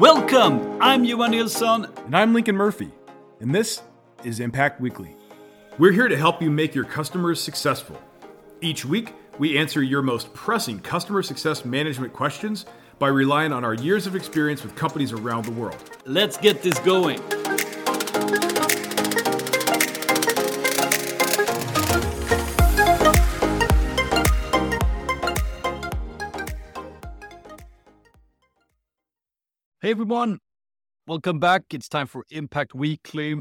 Welcome! I'm Johan Nilsson. And I'm Lincoln Murphy. And this is Impact Weekly. We're here to help you make your customers successful. Each week, we answer your most pressing customer success management questions by relying on our years of experience with companies around the world. Let's get this going. Hey everyone, welcome back. It's time for Impact Weekly.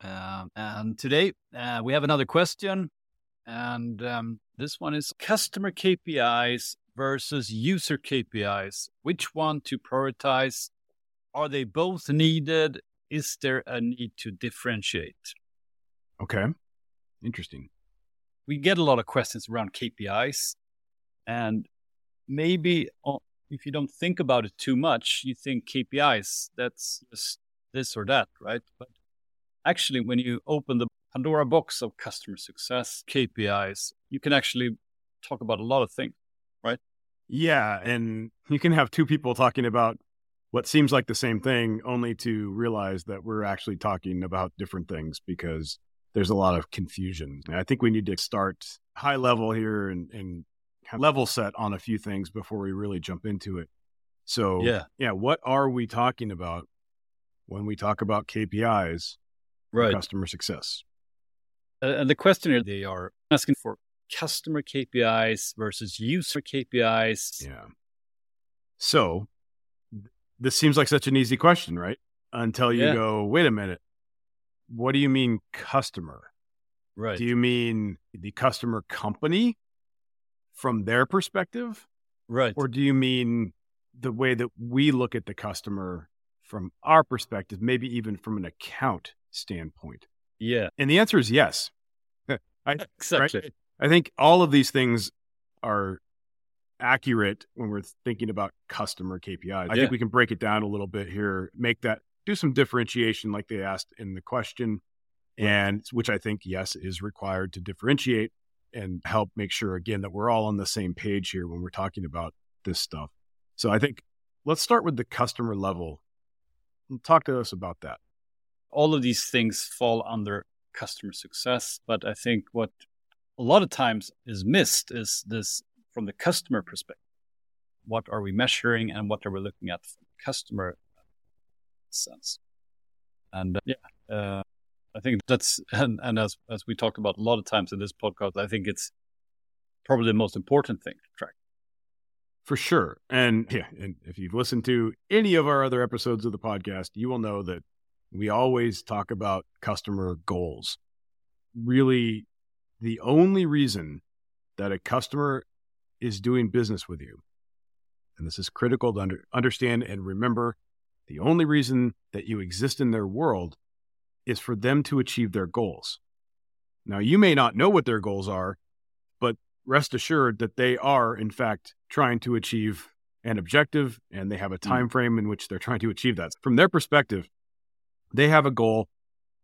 Um, and today uh, we have another question. And um, this one is customer KPIs versus user KPIs. Which one to prioritize? Are they both needed? Is there a need to differentiate? Okay. Interesting. We get a lot of questions around KPIs. And maybe if you don't think about it too much, you think KPIs, that's just this or that, right? But actually, when you open the Pandora box of customer success KPIs, you can actually talk about a lot of things, right? Yeah. And you can have two people talking about what seems like the same thing, only to realize that we're actually talking about different things because there's a lot of confusion. I think we need to start high level here and, and level set on a few things before we really jump into it. So, yeah, yeah, what are we talking about when we talk about KPIs, right? Customer success. Uh, and the question here, they are asking for customer KPIs versus user KPIs. Yeah. So, this seems like such an easy question, right? Until you yeah. go, wait a minute, what do you mean customer? Right. Do you mean the customer company? From their perspective? Right. Or do you mean the way that we look at the customer from our perspective, maybe even from an account standpoint? Yeah. And the answer is yes. I, exactly. Right? I think all of these things are accurate when we're thinking about customer KPIs. I yeah. think we can break it down a little bit here, make that do some differentiation like they asked in the question and which I think yes is required to differentiate and help make sure again that we're all on the same page here when we're talking about this stuff. So I think let's start with the customer level. Talk to us about that. All of these things fall under customer success, but I think what a lot of times is missed is this from the customer perspective. What are we measuring and what are we looking at from the customer sense? And uh, yeah, uh, I think that's and, and as as we talked about a lot of times in this podcast, I think it's probably the most important thing to track. For sure. And yeah, and if you've listened to any of our other episodes of the podcast, you will know that we always talk about customer goals. Really, the only reason that a customer is doing business with you, and this is critical to under, understand and remember, the only reason that you exist in their world is for them to achieve their goals. Now, you may not know what their goals are, but rest assured that they are, in fact, trying to achieve an objective and they have a hmm. time frame in which they're trying to achieve that. From their perspective, they have a goal.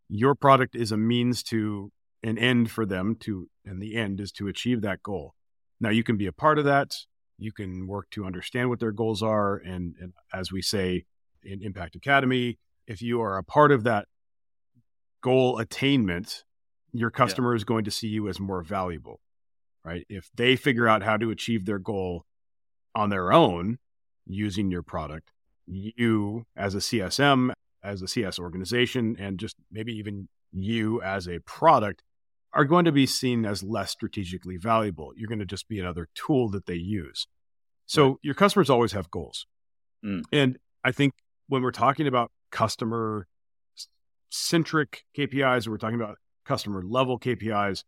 Your product is a means to an end for them to, and the end is to achieve that goal. Now, you can be a part of that. You can work to understand what their goals are. And, and as we say in Impact Academy, if you are a part of that goal attainment, your customer yeah. is going to see you as more valuable, right? If they figure out how to achieve their goal on their own using your product, you as a CSM, as a CS organization, and just maybe even you as a product are going to be seen as less strategically valuable. You're going to just be another tool that they use. So right. your customers always have goals. Mm. And I think when we're talking about customer centric KPIs, or we're talking about customer level KPIs,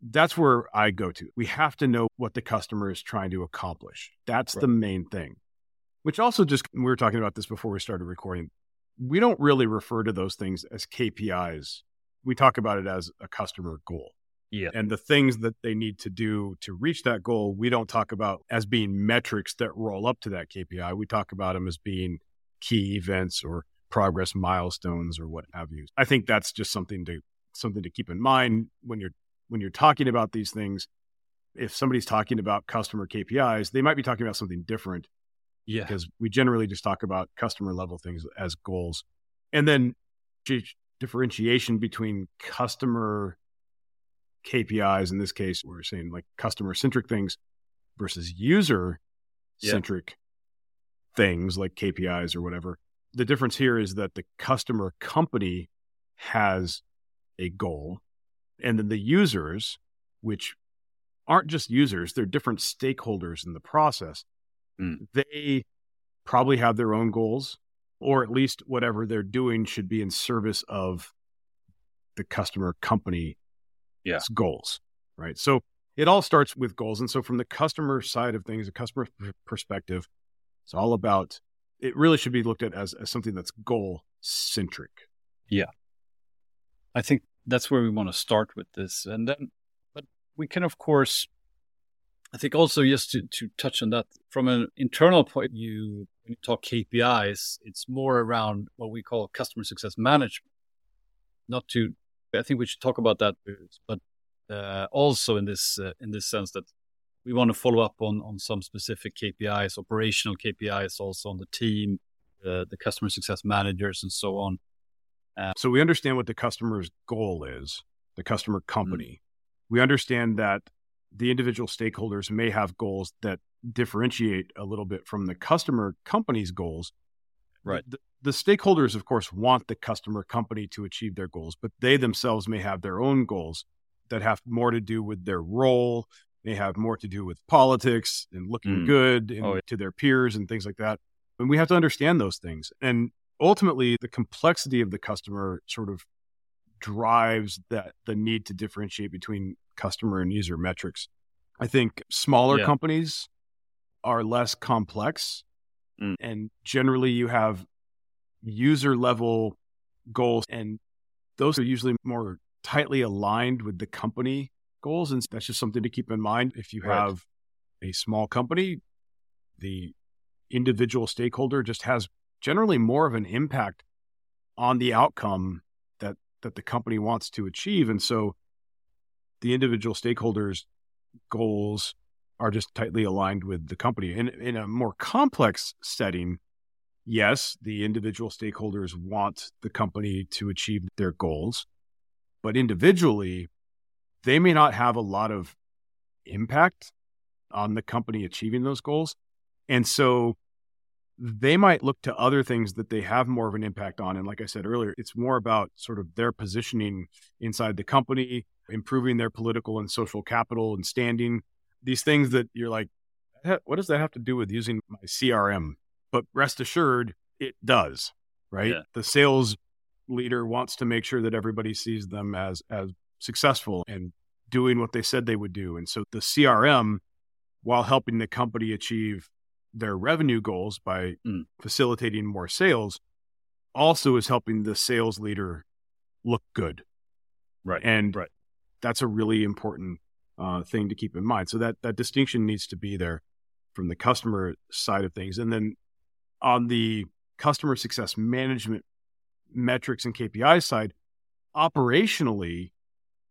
that's where I go to. We have to know what the customer is trying to accomplish. That's right. the main thing. Which also just, we were talking about this before we started recording. We don't really refer to those things as KPIs. We talk about it as a customer goal. Yeah. And the things that they need to do to reach that goal, we don't talk about as being metrics that roll up to that KPI. We talk about them as being key events or progress milestones or what have you. I think that's just something to something to keep in mind when you're when you're talking about these things. If somebody's talking about customer KPIs, they might be talking about something different Yeah. Because we generally just talk about customer level things as goals. And then differentiation between customer KPIs, in this case, we're saying like customer centric things versus user centric yeah. things like KPIs or whatever. The difference here is that the customer company has a goal, and then the users, which aren't just users, they're different stakeholders in the process. Mm. They probably have their own goals, or at least whatever they're doing should be in service of the customer company yeah. goals, right? So it all starts with goals. And so from the customer side of things, the customer perspective, it's all about, it really should be looked at as, as something that's goal centric. Yeah. I think that's where we want to start with this. And then, but we can, of course, I think also just to, to touch on that from an internal point of view, when you talk KPIs, it's more around what we call customer success management. Not to, I think we should talk about that, but uh, also in this uh, in this sense that we want to follow up on on some specific KPIs, operational KPIs, also on the team, uh, the customer success managers, and so on. Uh, so we understand what the customer's goal is, the customer mm-hmm. company. Mm-hmm. We understand that the individual stakeholders may have goals that differentiate a little bit from the customer company's goals. Right. The, the, stakeholders, of course, want the customer company to achieve their goals, but they themselves may have their own goals that have more to do with their role, may have more to do with politics and looking mm. good and, oh, yeah. to their peers and things like that. And we have to understand those things. And ultimately, the complexity of the customer sort of drives that the need to differentiate between customer and user metrics. I think smaller yeah. companies are less complex mm. and generally you have user level goals and those are usually more tightly aligned with the company goals and that's just something to keep in mind. If you have a small company the individual stakeholder just has generally more of an impact on the outcome that that the company wants to achieve. And so the individual stakeholders goals are just tightly aligned with the company. In in a more complex setting yes the individual stakeholders want the company to achieve their goals. But individually they may not have a lot of impact on the company achieving those goals and so they might look to other things that they have more of an impact on. And like I said earlier, it's more about sort of their positioning inside the company, improving their political and social capital and standing. These things that you're like, what does that have to do with using my CRM? But rest assured, it does, right? Yeah. The sales leader wants to make sure that everybody sees them as as successful and doing what they said they would do. And so the CRM, while helping the company achieve their revenue goals by mm. facilitating more sales also is helping the sales leader look good. Right. And right. that's a really important uh, thing to keep in mind. So that that distinction needs to be there from the customer side of things. And then on the customer success management metrics and KPI side, operationally,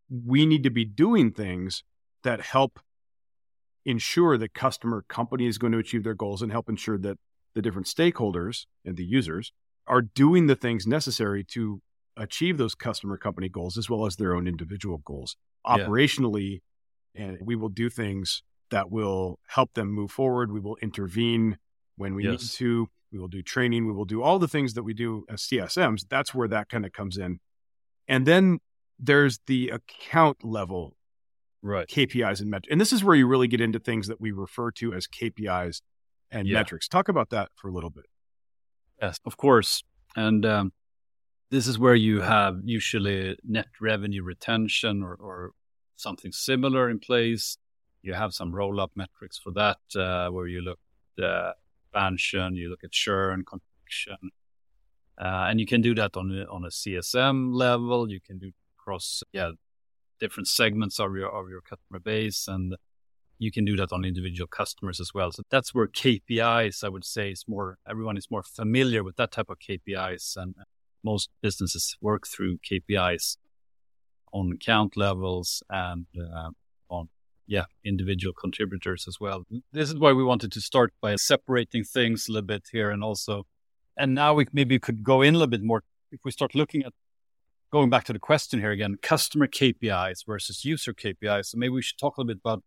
we need to be doing things that help ensure the customer company is going to achieve their goals and help ensure that the different stakeholders and the users are doing the things necessary to achieve those customer company goals as well as their own individual goals yeah. operationally. And we will do things that will help them move forward. We will intervene when we yes. need to. We will do training. We will do all the things that we do as csms that's where that kind of comes in. And then there's the account level right. KPIs and metrics. And this is where you really get into things that we refer to as KPIs and yeah. metrics. Talk about that for a little bit. Yes, of course. And um, this is where you have usually net revenue retention or, or something similar in place. You have some roll up metrics for that, uh, where you look at uh, expansion, you look at churn, contraction. Uh, and you can do that on on a CSM level. You can do across yeah different segments of your of your customer base and you can do that on individual customers as well. So that's where KPIs, I would say, is more, everyone is more familiar with that type of KPIs. And most businesses work through KPIs on account levels and uh, on yeah, individual contributors as well. This is why we wanted to start by separating things a little bit here and also, and now we maybe could go in a little bit more. If we start looking at going back to the question here again, customer KPIs versus user KPIs. So maybe we should talk a little bit about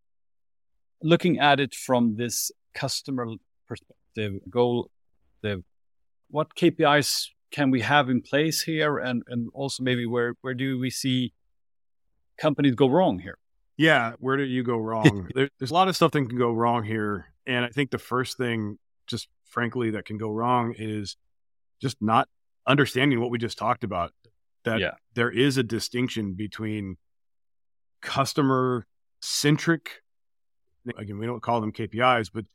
looking at it from this customer perspective, goal, the what KPIs can we have in place here, and and also maybe where where do we see companies go wrong here? Yeah, where do you go wrong? there, there's a lot of stuff that can go wrong here, and I think the first thing, just frankly, that can go wrong is just not understanding what we just talked about. That yeah. there is a distinction between customer centric again we don't call them KPIs but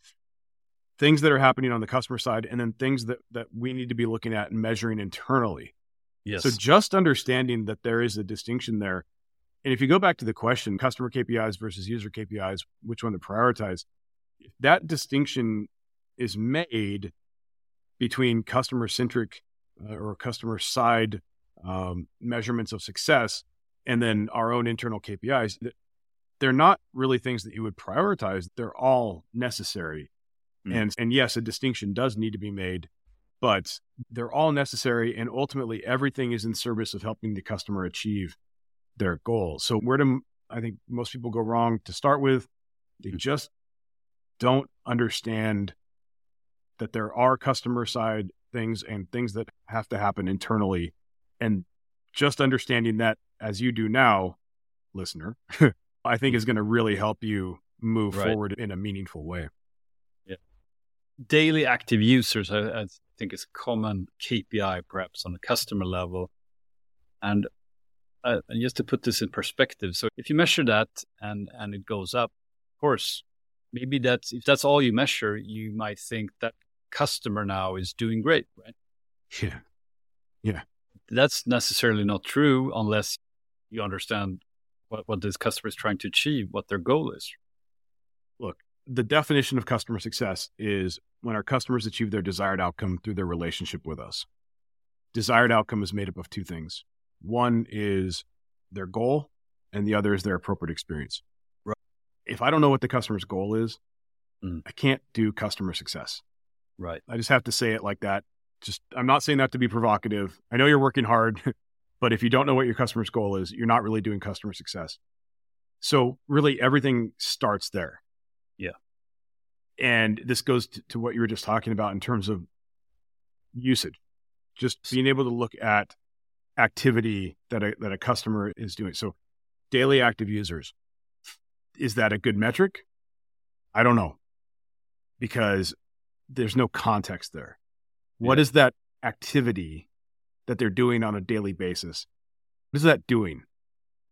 things that are happening on the customer side and then things that that we need to be looking at and measuring internally. Yes. So just understanding that there is a distinction there. And if you go back to the question, customer KPIs versus user KPIs, which one to prioritize, that distinction is made between customer centric uh, or customer side um, measurements of success and then our own internal KPIs. They're not really things that you would prioritize. They're all necessary Mm. And and yes, a distinction does need to be made, but they're all necessary and ultimately everything is in service of helping the customer achieve their goals. So where do I think most people go wrong to start with? They mm. just don't understand that there are customer side things and things that have to happen internally. And just understanding that as you do now, listener, I think is going to really help you move right. forward in a meaningful way Yeah. daily active users, I, I, think is a common KPI perhaps on a customer level. And, uh, and just to put this in perspective, so if you measure that and, and it goes up, of course, maybe that's, if that's all you measure, you might think that customer now is doing great, right? Yeah. Yeah. That's necessarily not true unless you understand what, what this customer is trying to achieve, what their goal is. Look, the definition of customer success is when our customers achieve their desired outcome through their relationship with us. Desired outcome is made up of two things. One is their goal, and the other is their appropriate experience. Right. If I don't know what the customer's goal is, mm. I can't do customer success. Right. I just have to say it like that. Just I'm not saying that to be provocative. I know you're working hard, but if you don't know what your customer's goal is, you're not really doing customer success. So really everything starts there. Yeah. And this goes to, to, what you were just talking about in terms of usage, just being able to look at activity that a, that a customer is doing. So, daily active users, is that a good metric? I don't know because there's no context there. Yeah. What is that activity that they're doing on a daily basis? What is that doing?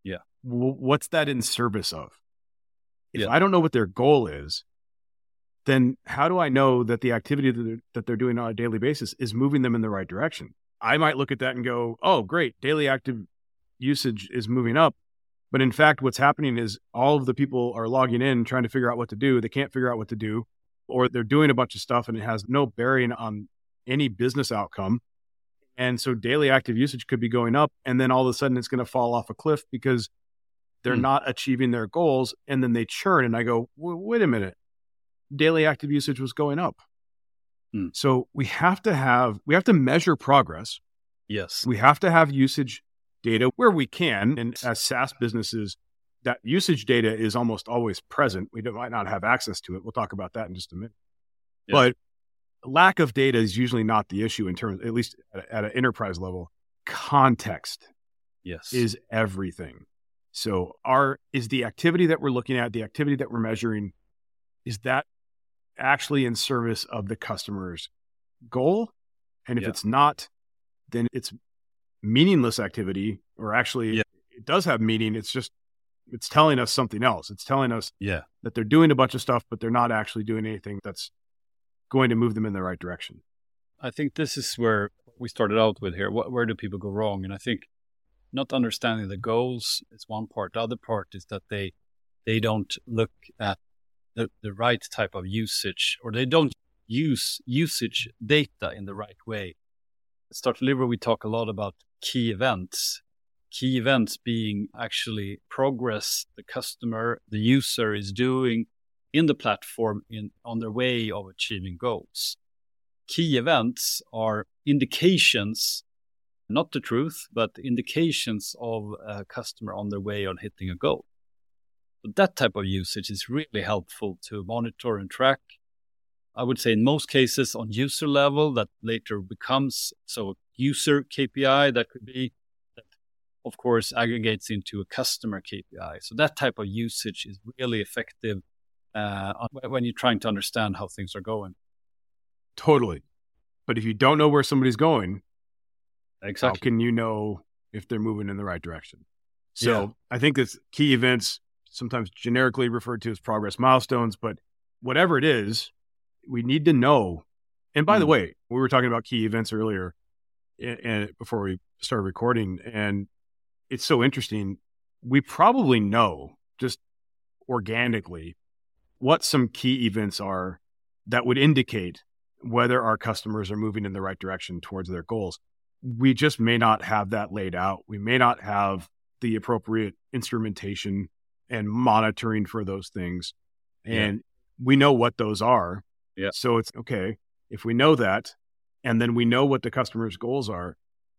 Yeah. W- what's that in service of? If yeah. I don't know what their goal is, then how do I know that the activity that they're, that they're doing on a daily basis is moving them in the right direction? I might look at that and go, oh, great, daily active usage is moving up. But in fact, what's happening is all of the people are logging in trying to figure out what to do. They can't figure out what to do, or they're doing a bunch of stuff and it has no bearing on any business outcome. And so daily active usage could be going up, and then all of a sudden it's going to fall off a cliff because they're mm. not achieving their goals. And then they churn. And I go, wait a minute daily active usage was going up. Mm. So we have to have, we have to measure progress. Yes. We have to have usage data where we can. And as SaaS businesses, that usage data is almost always present. We might not have access to it. We'll talk about that in just a minute. But lack of data is usually not the issue in terms, at least at, at an enterprise level. Context yes. is everything. So our is the activity that we're looking at, the activity that we're measuring, is that actually in service of the customer's goal. And if yeah. it's not, then it's meaningless activity, or actually yeah. it does have meaning. It's just it's telling us something else. It's telling us yeah. that they're doing a bunch of stuff, but they're not actually doing anything that's going to move them in the right direction. I think this is where we started out with here. What, where do people go wrong? And I think not understanding the goals is one part. The other part is that they they don't look at the, the right type of usage or they don't use usage data in the right way. At Startdeliver, we talk a lot about key events. key events being actually progress the customer, the user is doing in the platform in on their way of achieving goals. Key events are indications, not the truth, but indications of a customer on their way on hitting a goal. But that type of usage is really helpful to monitor and track. I would say in most cases on user level that later becomes so a user KPI that could be of course aggregates into a customer KPI. So that type of usage is really effective uh, when you're trying to understand how things are going. Totally. But if you don't know where somebody's going, exactly. how can you know if they're moving in the right direction? So yeah. I think this key events, sometimes generically referred to as progress milestones, but whatever it is, we need to know. And by mm. the way, we were talking about key events earlier and, and before we started recording, and it's so interesting. We probably know just organically what some key events are that would indicate whether our customers are moving in the right direction towards their goals. We just may not have that laid out. We may not have the appropriate instrumentation and monitoring for those things. And yeah. we know what those are. Yeah. So it's okay. If we know that, and then we know what the customer's goals are,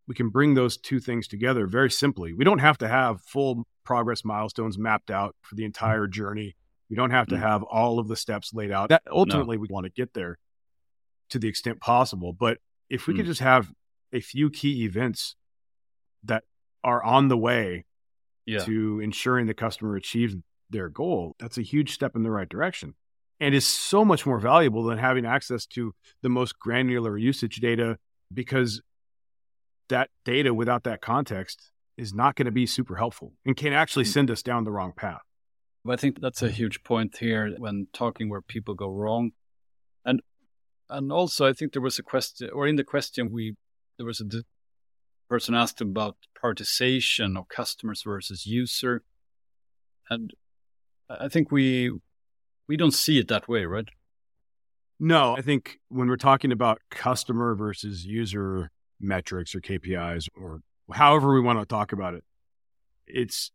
we can bring those two things together very simply. We don't have to have full progress milestones mapped out for the mm-hmm. entire journey we don't have to mm-hmm. have all of the steps laid out. That ultimately no. we want to get there to the extent possible. But if we mm. could just have a few key events that are on the way yeah. to ensuring the customer achieves their goal, that's a huge step in the right direction. And is so much more valuable than having access to the most granular usage data because that data without that context is not going to be super helpful and can actually mm. send us down the wrong path. I think that's a huge point here when talking where people go wrong. And and also I think there was a question or in the question we there was a person asked about prioritization of customers versus user. And I think we we don't see it that way, right? No, I think when we're talking about customer versus user metrics or KPIs or however we want to talk about it, it's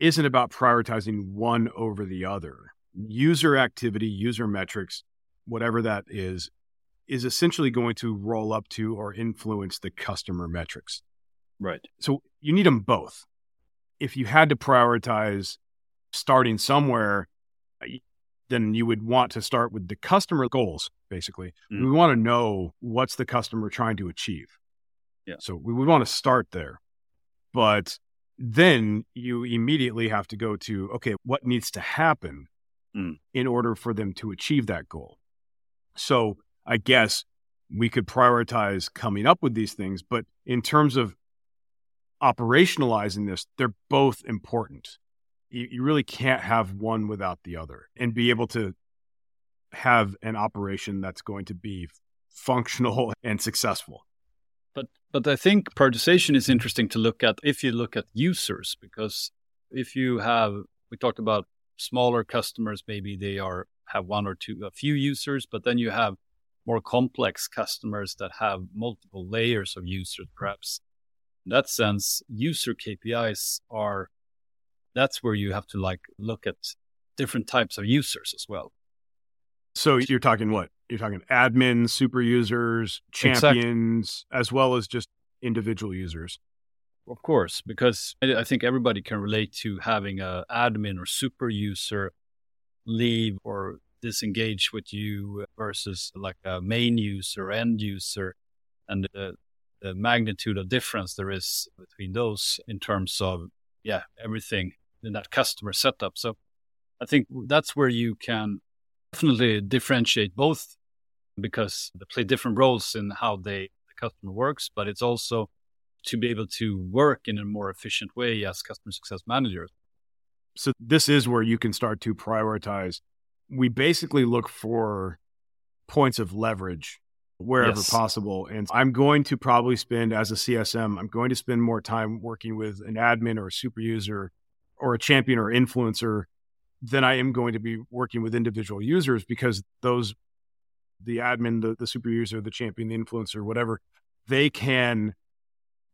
isn't about prioritizing one over the other. User activity, user metrics, whatever that is, is essentially going to roll up to or influence the customer metrics. Right. So you need them both. If you had to prioritize starting somewhere, uh, then you would want to start with the customer goals, basically. Mm. We want to know what's the customer trying to achieve. Yeah. So we would want to start there. But then you immediately have to go to okay what needs to happen mm. in order for them to achieve that goal? So i guess we could prioritize coming up with these things but in terms of operationalizing this they're both important. You, you really can't have one without the other and be able to have an operation that's going to be functional and successful but but I think prioritization is interesting to look at if you look at users because if you have we talked about smaller customers maybe they are have one or two a few users but then you have more complex customers that have multiple layers of users perhaps. In that sense user KPIs are that's where you have to like look at different types of users as well. So you're talking what you're talking admins, super users, champions, exactly. as well as just individual users. Of course, because I think everybody can relate to having a admin or super user leave or disengage with you versus like a main user, end user, and the, the magnitude of difference there is between those in terms of yeah everything in that customer setup. So I think that's where you can definitely differentiate both because they play different roles in how they the customer works, but it's also to be able to work in a more efficient way as customer success managers. So this is where you can start to prioritize. We basically look for points of leverage wherever yes. possible. And I'm going to probably spend as a CSM, I'm going to spend more time working with an admin or a super user or a champion or influencer than I am going to be working with individual users because those the admin, the, the super user, the champion, the influencer, whatever, they can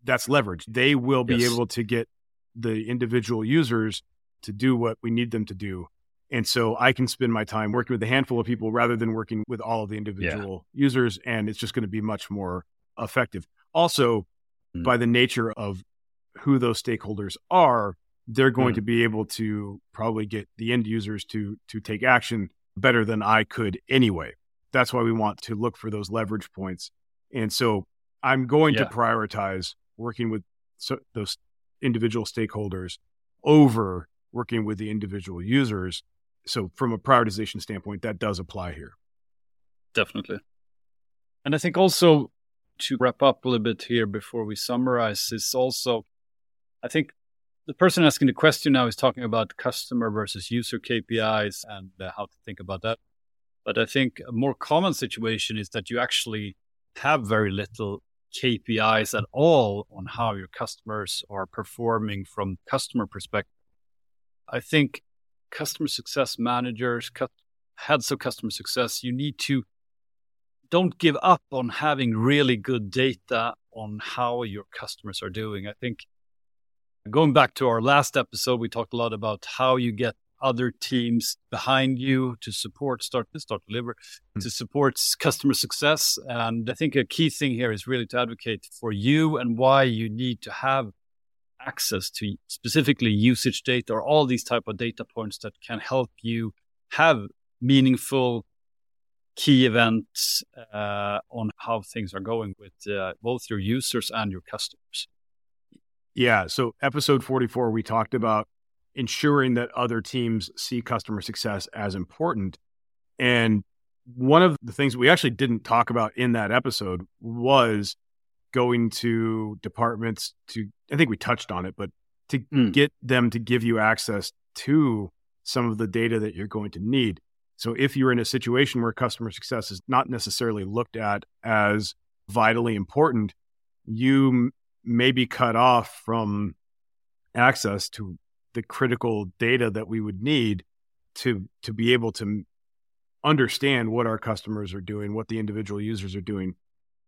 that's leverage. They will be Yes. able to get the individual users to do what we need them to do. And so I can spend my time working with a handful of people rather than working with all of the individual users. And it's just going to be much more effective. Also, Mm. by the nature of who those stakeholders are, they're going Mm. to be able to probably get the end users to to take action better than I could anyway. That's why we want to look for those leverage points. And so I'm going Yeah. to prioritize working with so, those individual stakeholders over working with the individual users. So from a prioritization standpoint, that does apply here. Definitely. And I think also to wrap up a little bit here before we summarize is also, I think the person asking the question now is talking about customer versus user KPIs and uh, how to think about that. But I think a more common situation is that you actually have very little KPIs at all on how your customers are performing from customer perspective. I think customer success managers, heads of customer success, you need to don't give up on having really good data on how your customers are doing. I think going back to our last episode, we talked a lot about how you get other teams behind you to support start start deliver Mm. to support customer success and i think a key thing here is really to advocate for you and why you need to have access to specifically usage data or all these type of data points that can help you have meaningful key events uh, on how things are going with uh, both your users and your customers. Yeah. So, episode 44, we talked about ensuring that other teams see customer success as important. And one of the things we actually didn't talk about in that episode was going to departments to, I think we touched on it, but to Mm. get them to give you access to some of the data that you're going to need. So, if you're in a situation where customer success is not necessarily looked at as vitally important, you m- may be cut off from access to the critical data that we would need to to be able to understand what our customers are doing, what the individual users are doing.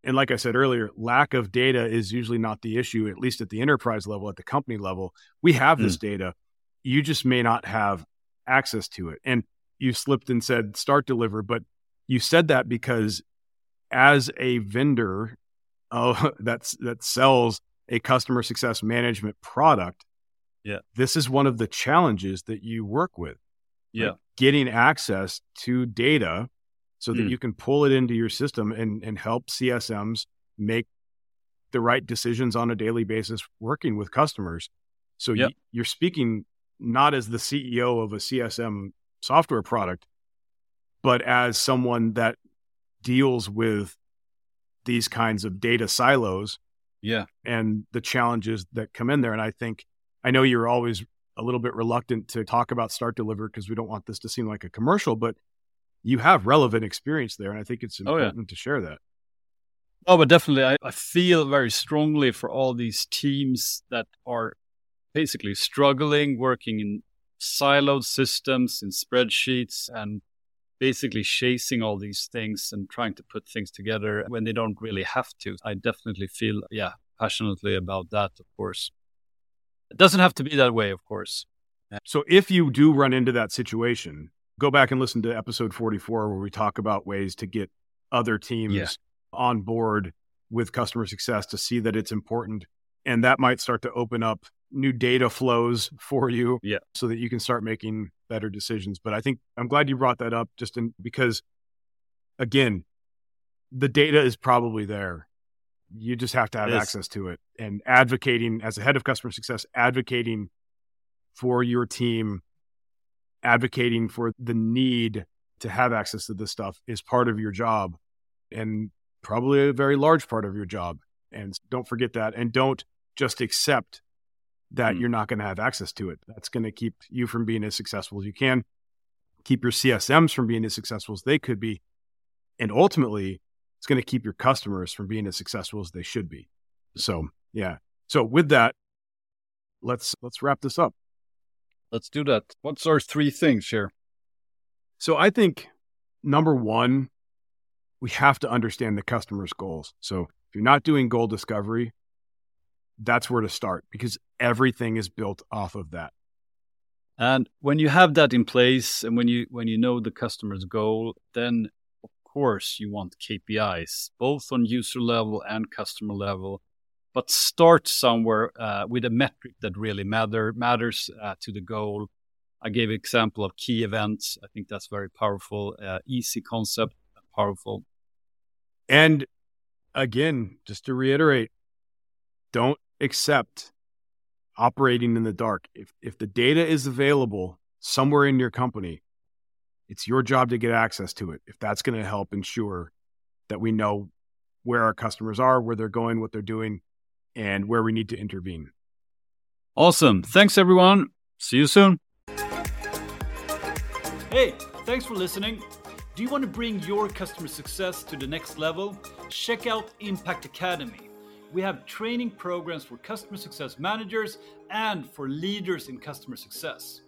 And like I said earlier, lack of data is usually not the issue, at least at the enterprise level, at the company level. We have this data. You just may not have access to it. And you slipped and said start deliver, but you said that because as a vendor uh, that's that sells a customer success management product, Yeah. this is one of the challenges that you work with. Yeah. getting access to data so that Mm. you can pull it into your system and and help CSMs make the right decisions on a daily basis working with customers. So Yep. you, you're speaking not as the CEO of a CSM software product, but as someone that deals with these kinds of data silos Yeah. and the challenges that come in there. And I think I know you're always a little bit reluctant to talk about Startdeliver because we don't want this to seem like a commercial, but you have relevant experience there. And I think it's Oh, yeah. important to share that. Oh, but definitely, I, I feel very strongly for all these teams that are basically struggling, working in siloed systems, in spreadsheets, and basically chasing all these things and trying to put things together when they don't really have to. I definitely feel, yeah, passionately about that, of course. It doesn't have to be that way, of course. So if you do run into that situation, go back and listen to episode 44 where we talk about ways to get other teams Yeah. on board with customer success to see that it's important. And that might start to open up new data flows for you Yeah. so that you can start making better decisions. But I think I'm glad you brought that up just in, because again, the data is probably there. You just have to have access to it and advocating as a head of customer success, advocating for your team, advocating for the need to have access to this stuff is part of your job and probably a very large part of your job. And don't forget that. And don't just accept that Mm. you're not going to have access to it. That's going to keep you from being as successful as you can, keep your CSMs from being as successful as they could be. And ultimately, it's going to keep your customers from being as successful as they should be. So, yeah. So with that, let's let's wrap this up. Let's do that. What's our three things here? So I think number one, we have to understand the customer's goals. So if you're not doing goal discovery, that's where to start because everything is built off of that. And when you have that in place and when you when you know the customer's goal, then course you want KPIs, both on user level and customer level. But start somewhere uh, with a metric that really matter matters uh, to the goal. I gave example of key events. I think that's very powerful. Uh, easy concept, powerful. And again, just to reiterate, don't accept operating in the dark. If if the data is available somewhere in your company, it's your job to get access to it. If that's going to help ensure that we know where our customers are, where they're going, what they're doing, and where we need to intervene. Awesome. Thanks everyone. See you soon. Hey, thanks for listening. Do you want to bring your customer success to the next level? Check out Impact Academy we have training programs for customer success managers and for leaders in customer success.